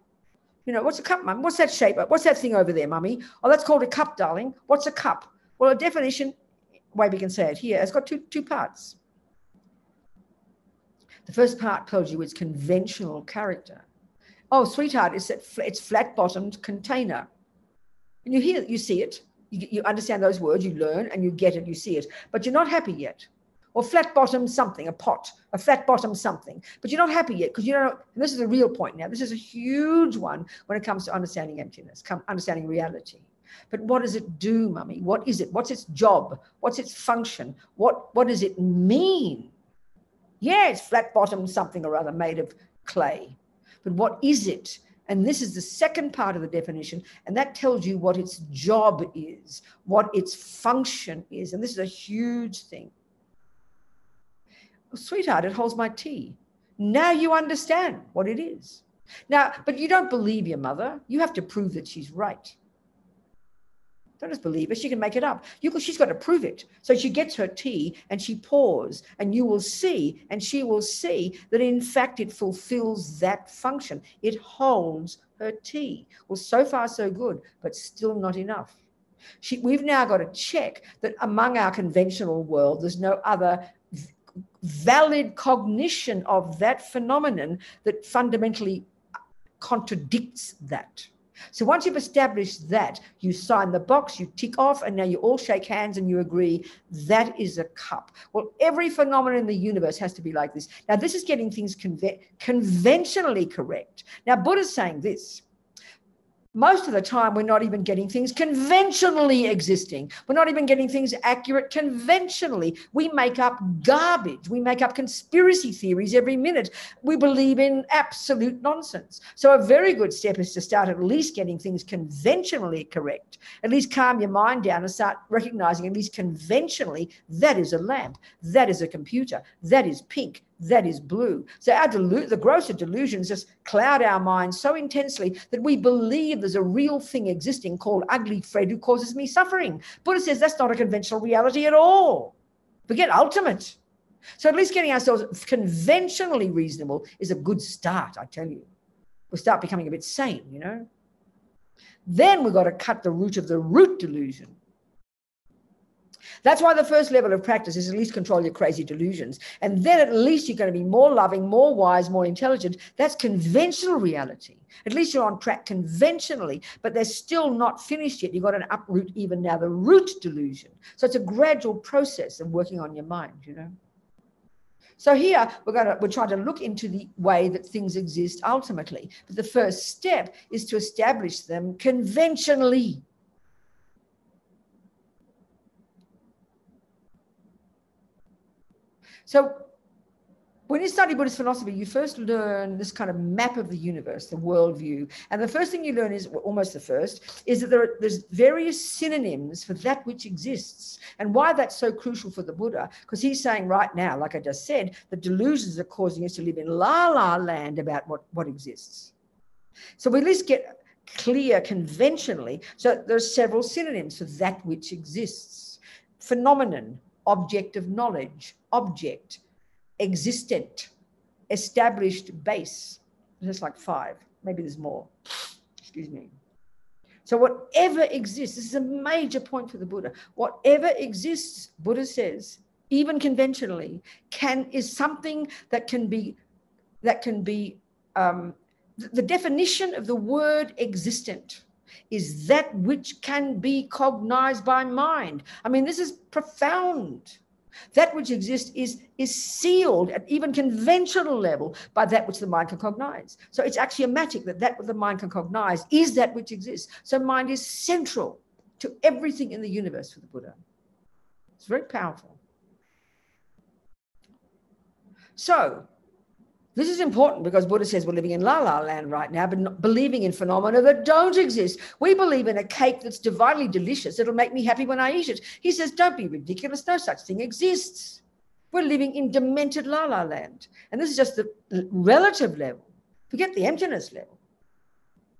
You know, what's a cup, mum? What's that shape? What's that thing over there, mummy? Oh, that's called a cup, darling. What's a cup? Well, a definition way we can say it here, it's got two, two parts. The first part tells you its conventional character. Oh, sweetheart, it's it's flat-bottomed container. And you hear, you see it, you, you understand those words, you learn and you get it, you see it, but you're not happy yet. Or flat-bottomed something, a pot, a flat-bottomed something, but you're not happy yet because you don't. This is a real point now. This is a huge one when it comes to understanding emptiness, come understanding reality. But what does it do, mummy? What is it? What's its job? What's its function? What, what does it mean? Yeah, it's flat bottomed something or other made of clay. But what is it? And this is the second part of the definition, and that tells you what its job is, what its function is. And this is a huge thing. Oh, sweetheart, it holds my tea. Now you understand what it is. Now, but you don't believe your mother. You have to prove that she's right. Don't just believe her. She can make it up. You, she's got to prove it. So she gets her tea and she pours, and you will see, and she will see that in fact it fulfills that function. It holds her tea. Well, so far, so good, but still not enough. She, we've now got to check that among our conventional world, there's no other valid cognition of that phenomenon that fundamentally contradicts that. So once you've established that, you sign the box, you tick off, and now you all shake hands and you agree that is a cup. Well, every phenomenon in the universe has to be like this. Now, this is getting things conve- conventionally correct. Now, Buddha's saying this most of the time we're not even getting things conventionally existing. We're not even getting things accurate conventionally. We make up garbage. We make up conspiracy theories every minute. We believe in absolute nonsense. So a very good step is to start at least getting things conventionally correct. At least calm your mind down and start recognizing at least conventionally that is a lamp that is a computer that is pink that is blue. So our delu- the grosser delusions just cloud our minds so intensely that we believe there's a real thing existing called ugly Fred who causes me suffering. Buddha says that's not a conventional reality at all. Forget ultimate. So at least getting ourselves conventionally reasonable is a good start, I tell you. We'll start becoming a bit sane, you know. Then we've got to cut the root of the root delusion. That's why the first level of practice is at least control your crazy delusions. And then at least you're going to be more loving, more wise, more intelligent. That's conventional reality. At least you're on track conventionally, but they're still not finished yet. You've got to uproot even now the root delusion. So it's a gradual process of working on your mind, you know. So here we're going to we're trying to look into the way that things exist ultimately. But the first step is to establish them conventionally. So when you study Buddhist philosophy, you first learn this kind of map of the universe, the worldview. And the first thing you learn is well, almost the first is that there are, there's various synonyms for that which exists. And why that's so crucial for the Buddha, because he's saying right now, like I just said, the delusions are causing us to live in la la land about what, what exists. So we at least get clear conventionally. So there are several synonyms for that which exists phenomenon, object of knowledge, object, existent, established base. Just like five, maybe there's more. Excuse me. So whatever exists, this is a major point for the Buddha. Whatever exists, Buddha says, even conventionally, can is something that can be that can be um, the definition of the word existent is that which can be cognized by mind. I mean, this is profound. That which exists is, is sealed at even conventional level by that which the mind can cognize. So it's axiomatic that that which the mind can cognize is that which exists. So mind is central to everything in the universe for the Buddha. It's very powerful. So this is important because Buddha says we're living in la la land right now, but believing in phenomena that don't exist. We believe in a cake that's divinely delicious. It'll make me happy when I eat it. He says, don't be ridiculous. No such thing exists. We're living in demented la la land. And this is just the relative level. Forget the emptiness level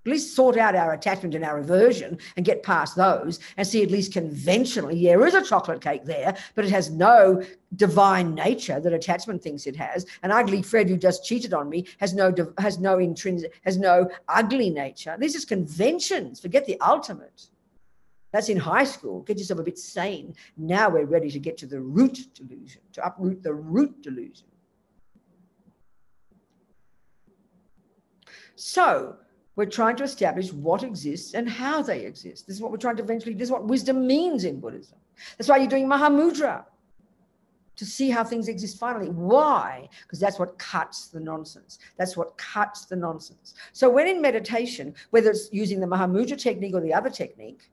at least sort out our attachment and our aversion and get past those and see at least conventionally yeah, there is a chocolate cake there but it has no divine nature that attachment thinks it has. An ugly fred who just cheated on me has no has no intrinsic has no ugly nature. This is conventions. Forget the ultimate. That's in high school. Get yourself a bit sane. Now we're ready to get to the root delusion to uproot the root delusion. So we're trying to establish what exists and how they exist. This is what we're trying to eventually, this is what wisdom means in Buddhism. That's why you're doing Mahamudra to see how things exist finally. Why? Because that's what cuts the nonsense. That's what cuts the nonsense. So when in meditation, whether it's using the Mahamudra technique or the other technique,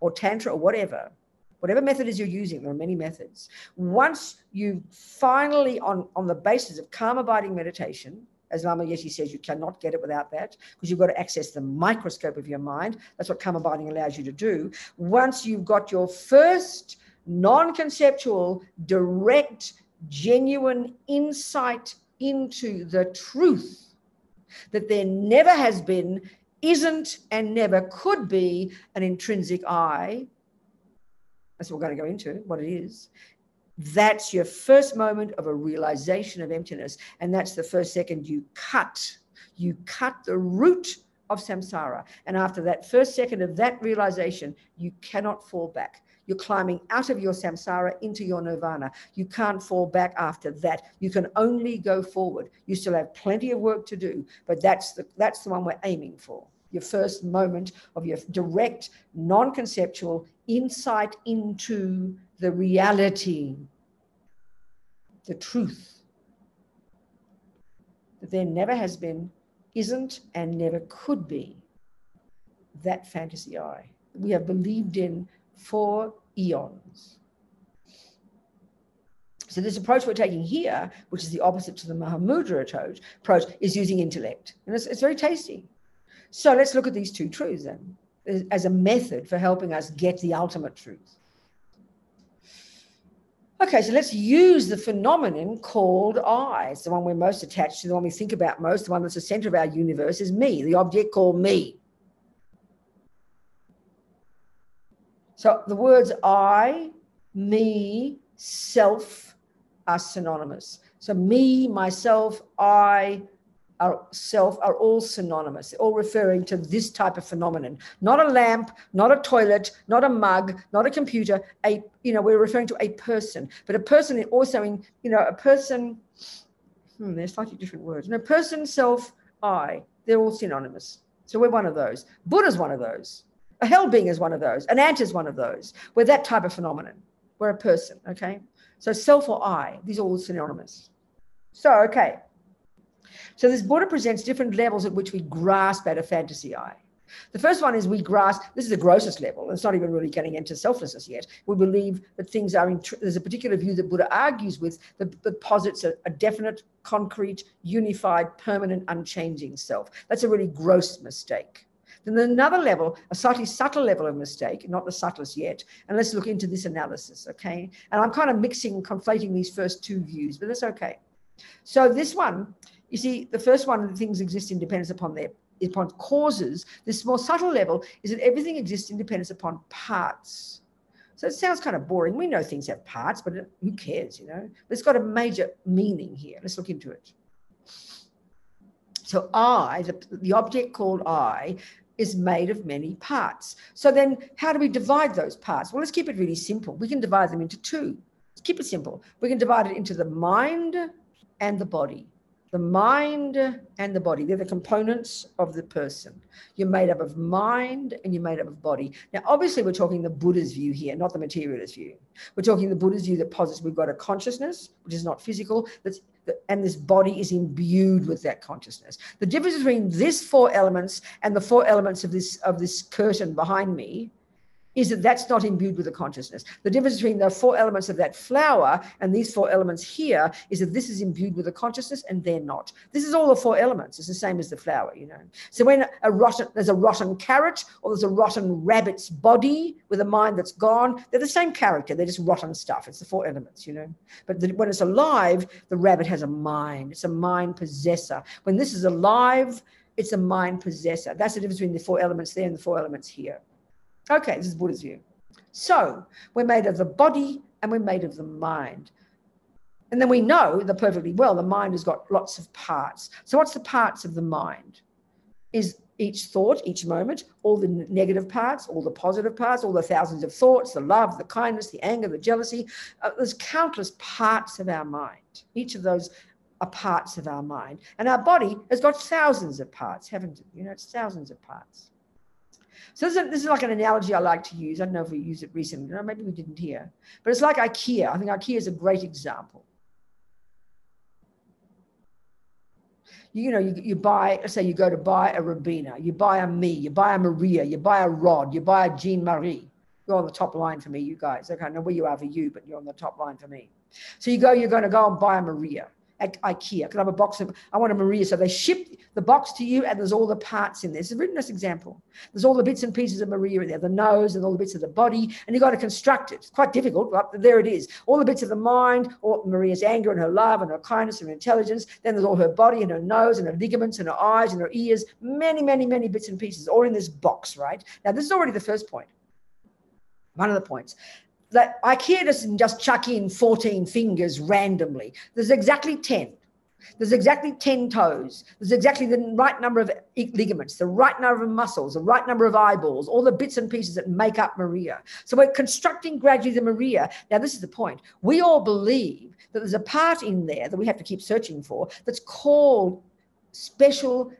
or Tantra or whatever, whatever method is you're using, there are many methods. Once you finally, on, on the basis of calm abiding meditation, as Lama Yeshe says, you cannot get it without that because you've got to access the microscope of your mind. That's what calm abiding allows you to do. Once you've got your first non conceptual, direct, genuine insight into the truth that there never has been, isn't, and never could be an intrinsic I. That's what we're going to go into, what it is. That's your first moment of a realization of emptiness. And that's the first second you cut. You cut the root of samsara. And after that first second of that realization, you cannot fall back. You're climbing out of your samsara into your nirvana. You can't fall back after that. You can only go forward. You still have plenty of work to do, but that's the, that's the one we're aiming for. Your first moment of your direct, non conceptual insight into the reality, the truth that there never has been, isn't, and never could be that fantasy I we have believed in for eons. So this approach we're taking here, which is the opposite to the Mahamudra approach, is using intellect. And it's, it's very tasty. So let's look at these two truths then as a method for helping us get the ultimate truth. Okay, so let's use the phenomenon called I. The one we're most attached to, the one we think about most, the one that's the center of our universe is me, the object called me. So the words I, me, self are synonymous. So me, myself, I, our self are all synonymous, all referring to this type of phenomenon. Not a lamp, not a toilet, not a mug, not a computer. A you know we're referring to a person, but a person also in you know a person. Hmm, there's slightly different words. No person, self, I. They're all synonymous. So we're one of those. Buddha's one of those. A hell being is one of those. An ant is one of those. We're that type of phenomenon. We're a person. Okay. So self or I. These are all synonymous. So, okay. So this Buddha presents different levels at which we grasp at a fantasy eye. The first one is we grasp, this is the grossest level. It's not even really getting into selflessness yet. We believe that things are, in, there's a particular view that Buddha argues with that, that posits a, a definite, concrete, unified, permanent, unchanging self. That's a really gross mistake. Then another level, a slightly subtle level of mistake, not the subtlest yet. And let's look into this analysis, okay? And I'm kind of mixing, conflating these first two views, but that's okay. So this one, you see, the first one, of the things exist in dependence upon their upon causes. This more subtle level is that everything exists in dependence upon parts. So it sounds kind of boring. We know things have parts, but who cares, you know? But it's got a major meaning here. Let's look into it. So I, the, the object called I, is made of many parts. So then how do we divide those parts? Well, let's keep it really simple. We can divide them into two. Let's keep it simple. We can divide it into the mind and the body. The mind and the body, they're the components of the person. You're made up of mind and you're made up of body. Now, obviously, we're talking the Buddha's view here, not the materialist view. We're talking the Buddha's view that posits we've got a consciousness, which is not physical, that's and this body is imbued with that consciousness. The difference between this four elements and the four elements of this of this curtain behind me is that that's not imbued with the consciousness. The difference between the four elements of that flower and these four elements here is that this is imbued with the consciousness and they're not. This is all the four elements. It's the same as the flower, you know. So when a rotten, there's a rotten carrot or there's a rotten rabbit's body with a mind that's gone, they're the same character. They're just rotten stuff. It's the four elements, you know. But the, when it's alive, the rabbit has a mind. It's a mind possessor. When this is alive, it's a mind possessor. That's the difference between the four elements there and the four elements here. Okay, this is Buddha's view. So we're made of the body and we're made of the mind. And then we know that perfectly well the mind has got lots of parts. So, what's the parts of the mind? Is each thought, each moment, all the negative parts, all the positive parts, all the thousands of thoughts, the love, the kindness, the anger, the jealousy. Uh, there's countless parts of our mind. Each of those are parts of our mind. And our body has got thousands of parts, haven't it? You know, it's thousands of parts. So this is, this is like an analogy I like to use. I don't know if we used it recently. No, maybe we didn't here. But it's like IKEA. I think IKEA is a great example. You, you know, you, you buy, say you go to buy a Robina, you buy a me, you buy a Maria, you buy a Rod, you buy a Jean Marie. You're on the top line for me, you guys. I don't know where you are for you, but you're on the top line for me. So you go, you're going to go and buy a Maria at IKEA because I have a box of, I want a Maria. So they ship the box to you and there's all the parts in there. It's a nice example. There's all the bits and pieces of Maria in there, the nose and all the bits of the body, and you've got to construct it. It's quite difficult, but there it is. All the bits of the mind, all Maria's anger and her love and her kindness and her intelligence. Then there's all her body and her nose and her ligaments and her eyes and her ears. Many, many, many bits and pieces, all in this box, right? Now, this is already the first point. One of the points that IKEA doesn't just chuck in 14 fingers randomly. There's exactly 10. There's exactly 10 toes. There's exactly the right number of ligaments, the right number of muscles, the right number of eyeballs, all the bits and pieces that make up Maria. So we're constructing gradually the Maria. Now, this is the point. We all believe that there's a part in there that we have to keep searching for that's called special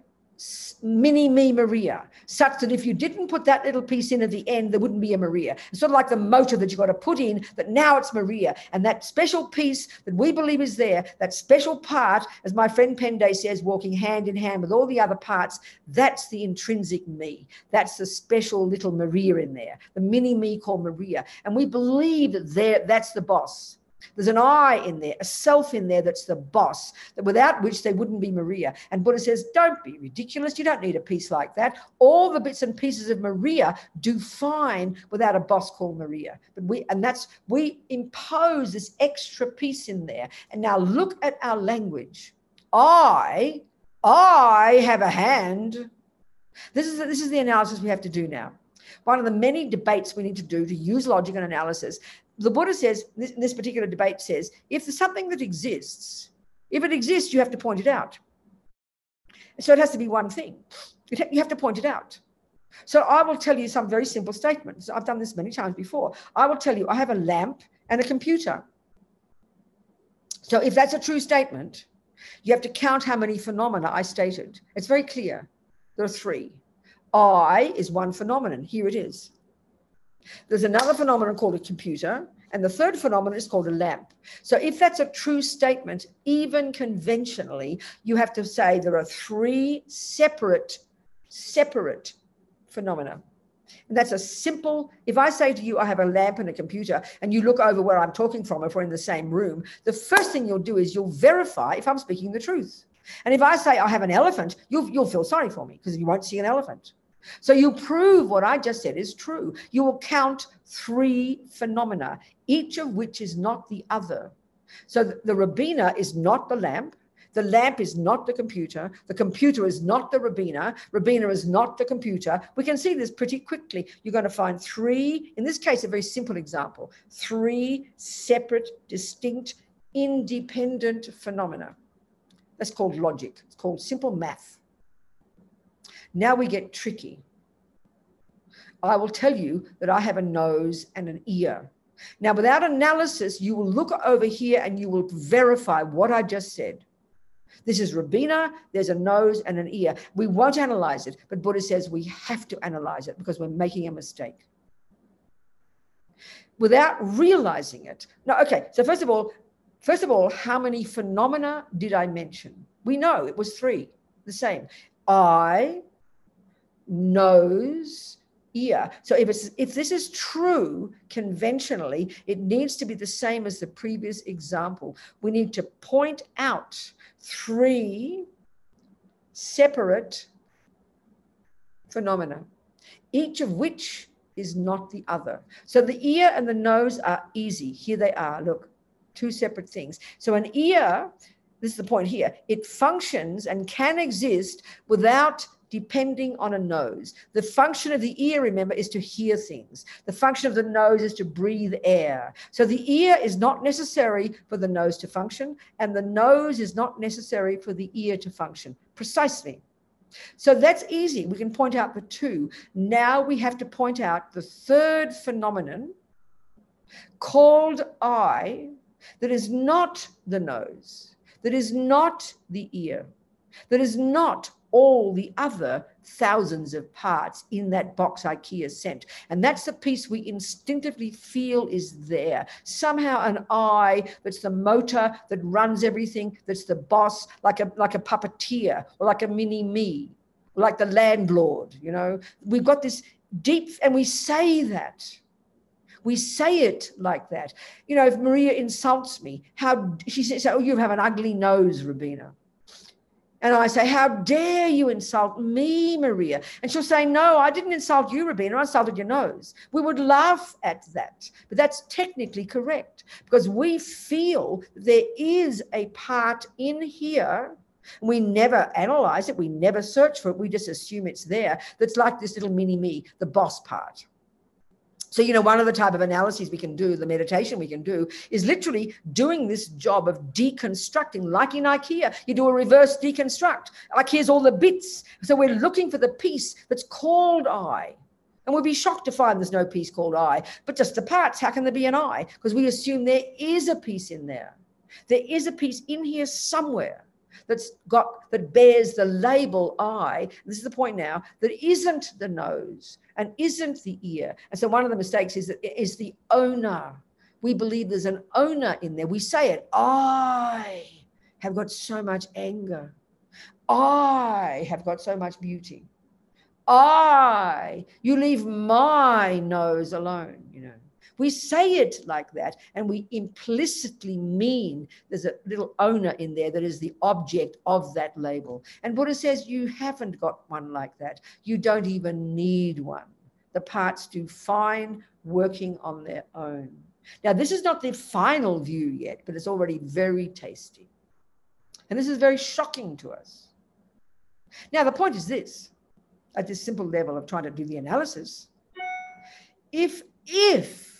mini me Maria, such that if you didn't put that little piece in at the end, there wouldn't be a Maria. It's sort of like the motor that you've got to put in, that now it's Maria. And that special piece that we believe is there, that special part, as my friend Penday says, walking hand in hand with all the other parts, that's the intrinsic me. That's the special little Maria in there, the mini me called Maria. And we believe that that's the boss. There's an I in there, a self in there that's the boss, that without which they wouldn't be Maria. And Buddha says, don't be ridiculous. You don't need a piece like that. All the bits and pieces of Maria do fine without a boss called Maria. But we, and that's, we impose this extra piece in there. And now look at our language. I, I have a hand. This is, this is the analysis we have to do now one of the many debates we need to do to use logic and analysis the Buddha says, this, this particular debate says, if there's something that exists, if it exists, you have to point it out. So it has to be one thing. You have to point it out. So I will tell you some very simple statements. I've done this many times before. I will tell you I have a lamp and a computer. So if that's a true statement, you have to count how many phenomena I stated. It's very clear. There are three. I is one phenomenon. Here it is. There's another phenomenon called a computer, and the third phenomenon is called a lamp. So if that's a true statement, even conventionally, you have to say there are three separate, separate phenomena. And that's a simple, if I say to you, I have a lamp and a computer, and you look over where I'm talking from, if we're in the same room, the first thing you'll do is you'll verify if I'm speaking the truth. And if I say I have an elephant, you'll, you'll feel sorry for me because you won't see an elephant. So you prove what I just said is true. You will count three phenomena, each of which is not the other. So the, the Robina is not the lamp. The lamp is not the computer. The computer is not the Robina. Robina is not the computer. We can see this pretty quickly. You're going to find three, in this case, a very simple example, three separate, distinct, independent phenomena. That's called logic. It's called simple math. Now we get tricky. I will tell you that I have a nose and an ear. Now, without analysis, you will look over here and you will verify what I just said. This is Robina, there's a nose and an ear. We won't analyze it, but Buddha says we have to analyze it because we're making a mistake. Without realizing it. Now, okay, so first of all, first of all, how many phenomena did I mention? We know it was three, the same. Eye, nose, ear. So if it's if this is true conventionally, it needs to be the same as the previous example. We need to point out three separate phenomena, each of which is not the other. So the ear and the nose are easy. Here they are. Look, two separate things. So an ear, this is the point here, it functions and can exist without depending on a nose. The function of the ear, remember, is to hear things. The function of the nose is to breathe air. So the ear is not necessary for the nose to function, and the nose is not necessary for the ear to function. Precisely. So that's easy. We can point out the two. Now we have to point out the third phenomenon called eye that is not the nose, that is not the ear, that is not all the other thousands of parts in that box IKEA sent. And that's the piece we instinctively feel is there. Somehow an eye that's the motor that runs everything, that's the boss, like a like a puppeteer or like a mini me, like the landlord, you know. We've got this deep and we say that. We say it like that. You know, if Maria insults me, how she says, Oh, you have an ugly nose, Robina. And I say, How dare you insult me, Maria? And she'll say, No, I didn't insult you, Robina. I insulted your nose. We would laugh at that. But that's technically correct because we feel there is a part in here. We never analyze it, we never search for it, we just assume it's there. That's like this little mini me, the boss part. So, you know, one of the type of analyses we can do, the meditation we can do, is literally doing this job of deconstructing, like in IKEA. You do a reverse deconstruct. Like here's all the bits. So we're looking for the piece that's called I. And we'd be shocked to find there's no piece called I, but just the parts, how can there be an I? Because we assume there is a piece in there. There is a piece in here somewhere that's got that bears the label eye. This is the point now that isn't the nose and isn't the ear. And so one of the mistakes is that it is the owner. We believe there's an owner in there. We say it. I have got so much anger. I have got so much beauty. I, you leave my nose alone, you know. We say it like that, and we implicitly mean there's a little owner in there that is the object of that label. And Buddha says you haven't got one like that. You don't even need one. The parts do fine working on their own. Now, this is not the final view yet, but it's already very tasty. And this is very shocking to us. Now, the point is this at this simple level of trying to do the analysis if, if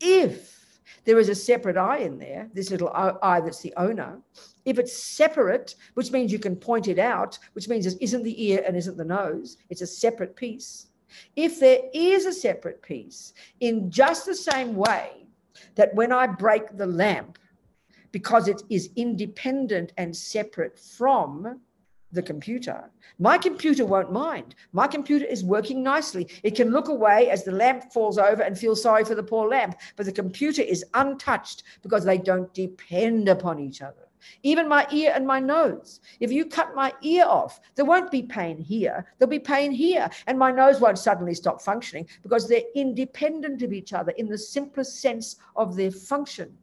if there is a separate eye in there, this little eye that's the owner, if it's separate, which means you can point it out, which means it isn't the ear and isn't the nose, it's a separate piece. If there is a separate piece, in just the same way that when I break the lamp, because it is independent and separate from the computer. My computer won't mind. My computer is working nicely. It can look away as the lamp falls over and feel sorry for the poor lamp, but the computer is untouched because they don't depend upon each other. Even my ear and my nose. If you cut my ear off, there won't be pain here. There'll be pain here. And my nose won't suddenly stop functioning because they're independent of each other in the simplest sense of their function.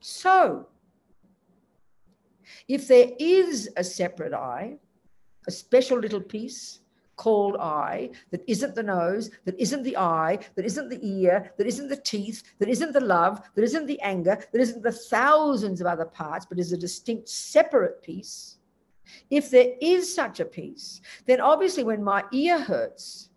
So, if there is a separate eye, a special little piece called eye that isn't the nose, that isn't the eye, that isn't the ear, that isn't the teeth, that isn't the love, that isn't the anger, that isn't the thousands of other parts, but is a distinct separate piece. If there is such a piece, then obviously when my ear hurts,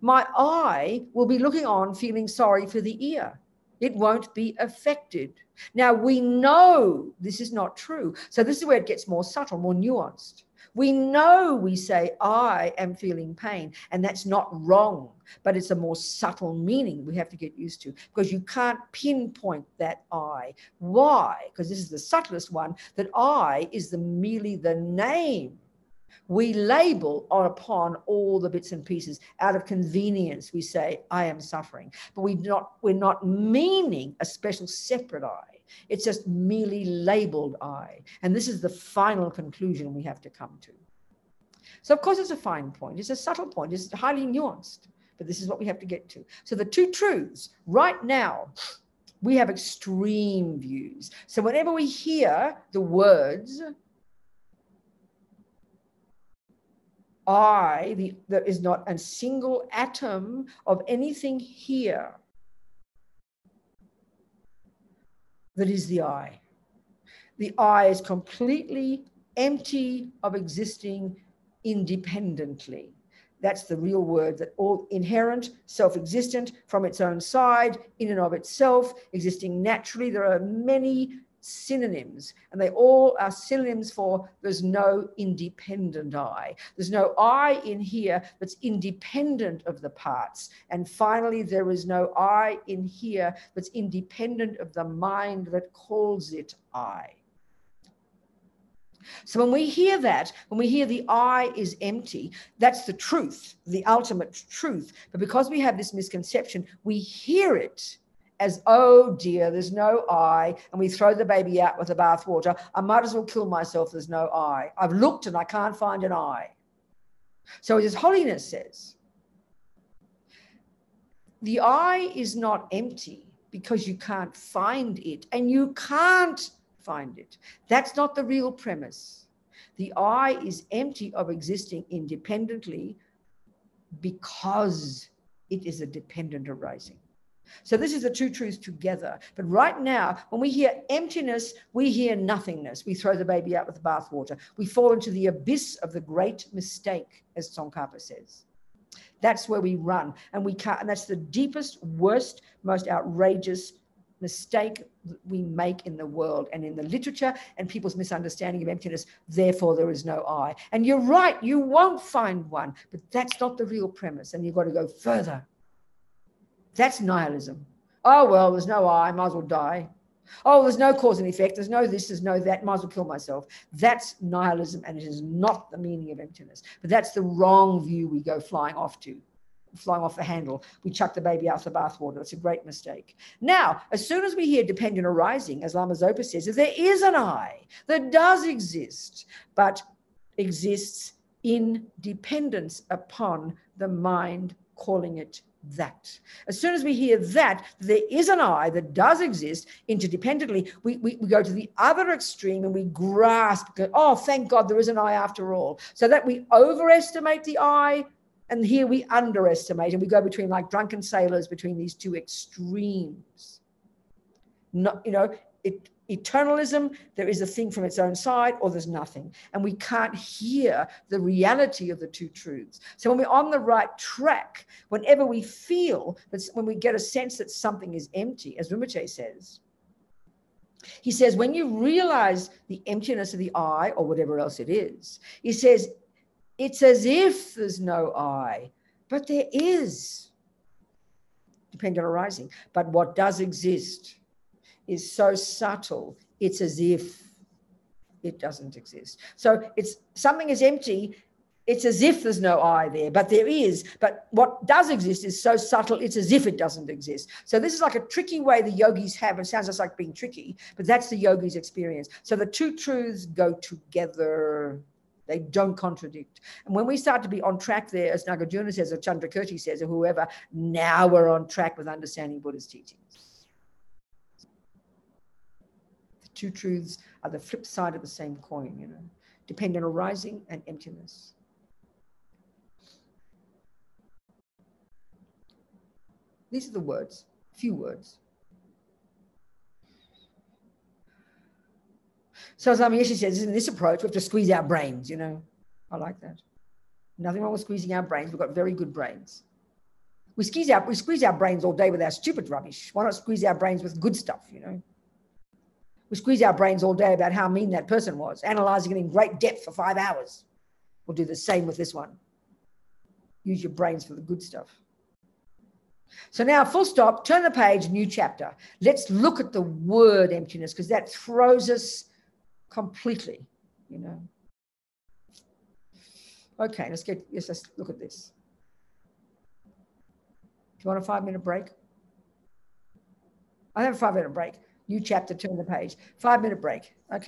my eye will be looking on feeling sorry for the ear. It won't be affected. Now, we know this is not true. So, this is where it gets more subtle, more nuanced. We know we say, I am feeling pain, and that's not wrong, but it's a more subtle meaning we have to get used to because you can't pinpoint that I. Why? Because this is the subtlest one that I is the merely the name we label upon all the bits and pieces out of convenience we say i am suffering but we not we're not meaning a special separate i it's just merely labeled I. And this is the final conclusion we have to come to. So, of course, it's a fine point. It's a subtle point. It's highly nuanced. But this is what we have to get to. So, the two truths right now, we have extreme views. So, whenever we hear the words, I, the, there is not a single atom of anything here that is the I. The I is completely empty of existing independently. That's the real word that all inherent, self existent from its own side, in and of itself, existing naturally. There are many synonyms, and they all are synonyms for there's no independent I. There's no I in here that's independent of the parts. And finally, there is no I in here that's independent of the mind that calls it I. So when we hear that, when we hear the I is empty, that's the truth, the ultimate truth. But because we have this misconception, we hear it as, oh dear, there's no I, and we throw the baby out with the bathwater. I might as well kill myself, there's no I. I've looked and I can't find an I. So, as Holiness says, the I is not empty because you can't find it, and you can't find it. That's not the real premise. The I is empty of existing independently because it is a dependent arising. So this is the two truths together. But right now, when we hear emptiness, we hear nothingness. We throw the baby out with the bathwater. We fall into the abyss of the great mistake, as Tsongkhapa says. That's where we run, and we can't. And that's the deepest, worst, most outrageous mistake we make in the world and in the literature and people's misunderstanding of emptiness. Therefore, there is no I. And you're right, you won't find one, but that's not the real premise. And you've got to go further that's nihilism. Oh, well, there's no I, might as well die. Oh, there's no cause and effect. There's no this, there's no that. Might as well kill myself. That's nihilism, and it is not the meaning of emptiness. But that's the wrong view we go flying off to, flying off the handle. We chuck the baby out the bathwater. It's a great mistake. Now, as soon as we hear dependent arising, as Lama Zopa says, if there is an I that does exist, but exists in dependence upon the mind calling it that. As soon as we hear that, there is an I that does exist interdependently, we, we, we go to the other extreme and we grasp, oh, thank God there is an I after all. So that we overestimate the I, and here we underestimate, and we go between like drunken sailors between these two extremes. Not, you know, it eternalism, there is a thing from its own side or there's nothing. And we can't hear the reality of the two truths. So when we're on the right track, whenever we feel that when we get a sense that something is empty, as Rinpoche says, he says, when you realize the emptiness of the I or whatever else it is, he says, it's as if there's no I, but there is, dependent arising. But what does exist is so subtle, it's as if it doesn't exist. So it's something is empty. It's as if there's no I there, but there is. But what does exist is so subtle, it's as if it doesn't exist. So this is like a tricky way the yogis have. It sounds just like being tricky, but that's the yogi's experience. So the two truths go together. They don't contradict. And when we start to be on track there, as Nagarjuna says, or Chandrakirti says, or whoever, now we're on track with understanding Buddha's teachings. The two truths are the flip side of the same coin, you know, dependent arising and emptiness. These are the words, few words. So Swami Yeshe says, in this approach, we have to squeeze our brains, you know. I like that. Nothing wrong with squeezing our brains. We've got very good brains. We squeeze our we squeeze our brains all day with our stupid rubbish. Why not squeeze our brains with good stuff, you know? We squeeze our brains all day about how mean that person was, analyzing it in great depth for five hours. We'll do the same with this one. Use your brains for the good stuff. So now, full stop, turn the page, new chapter. Let's look at the word emptiness because that throws us completely, you know. Okay, let's get, yes, let's look at this. Do you want a five minute break? I have a five minute break. New chapter, turn the page. Five minute break. Okay.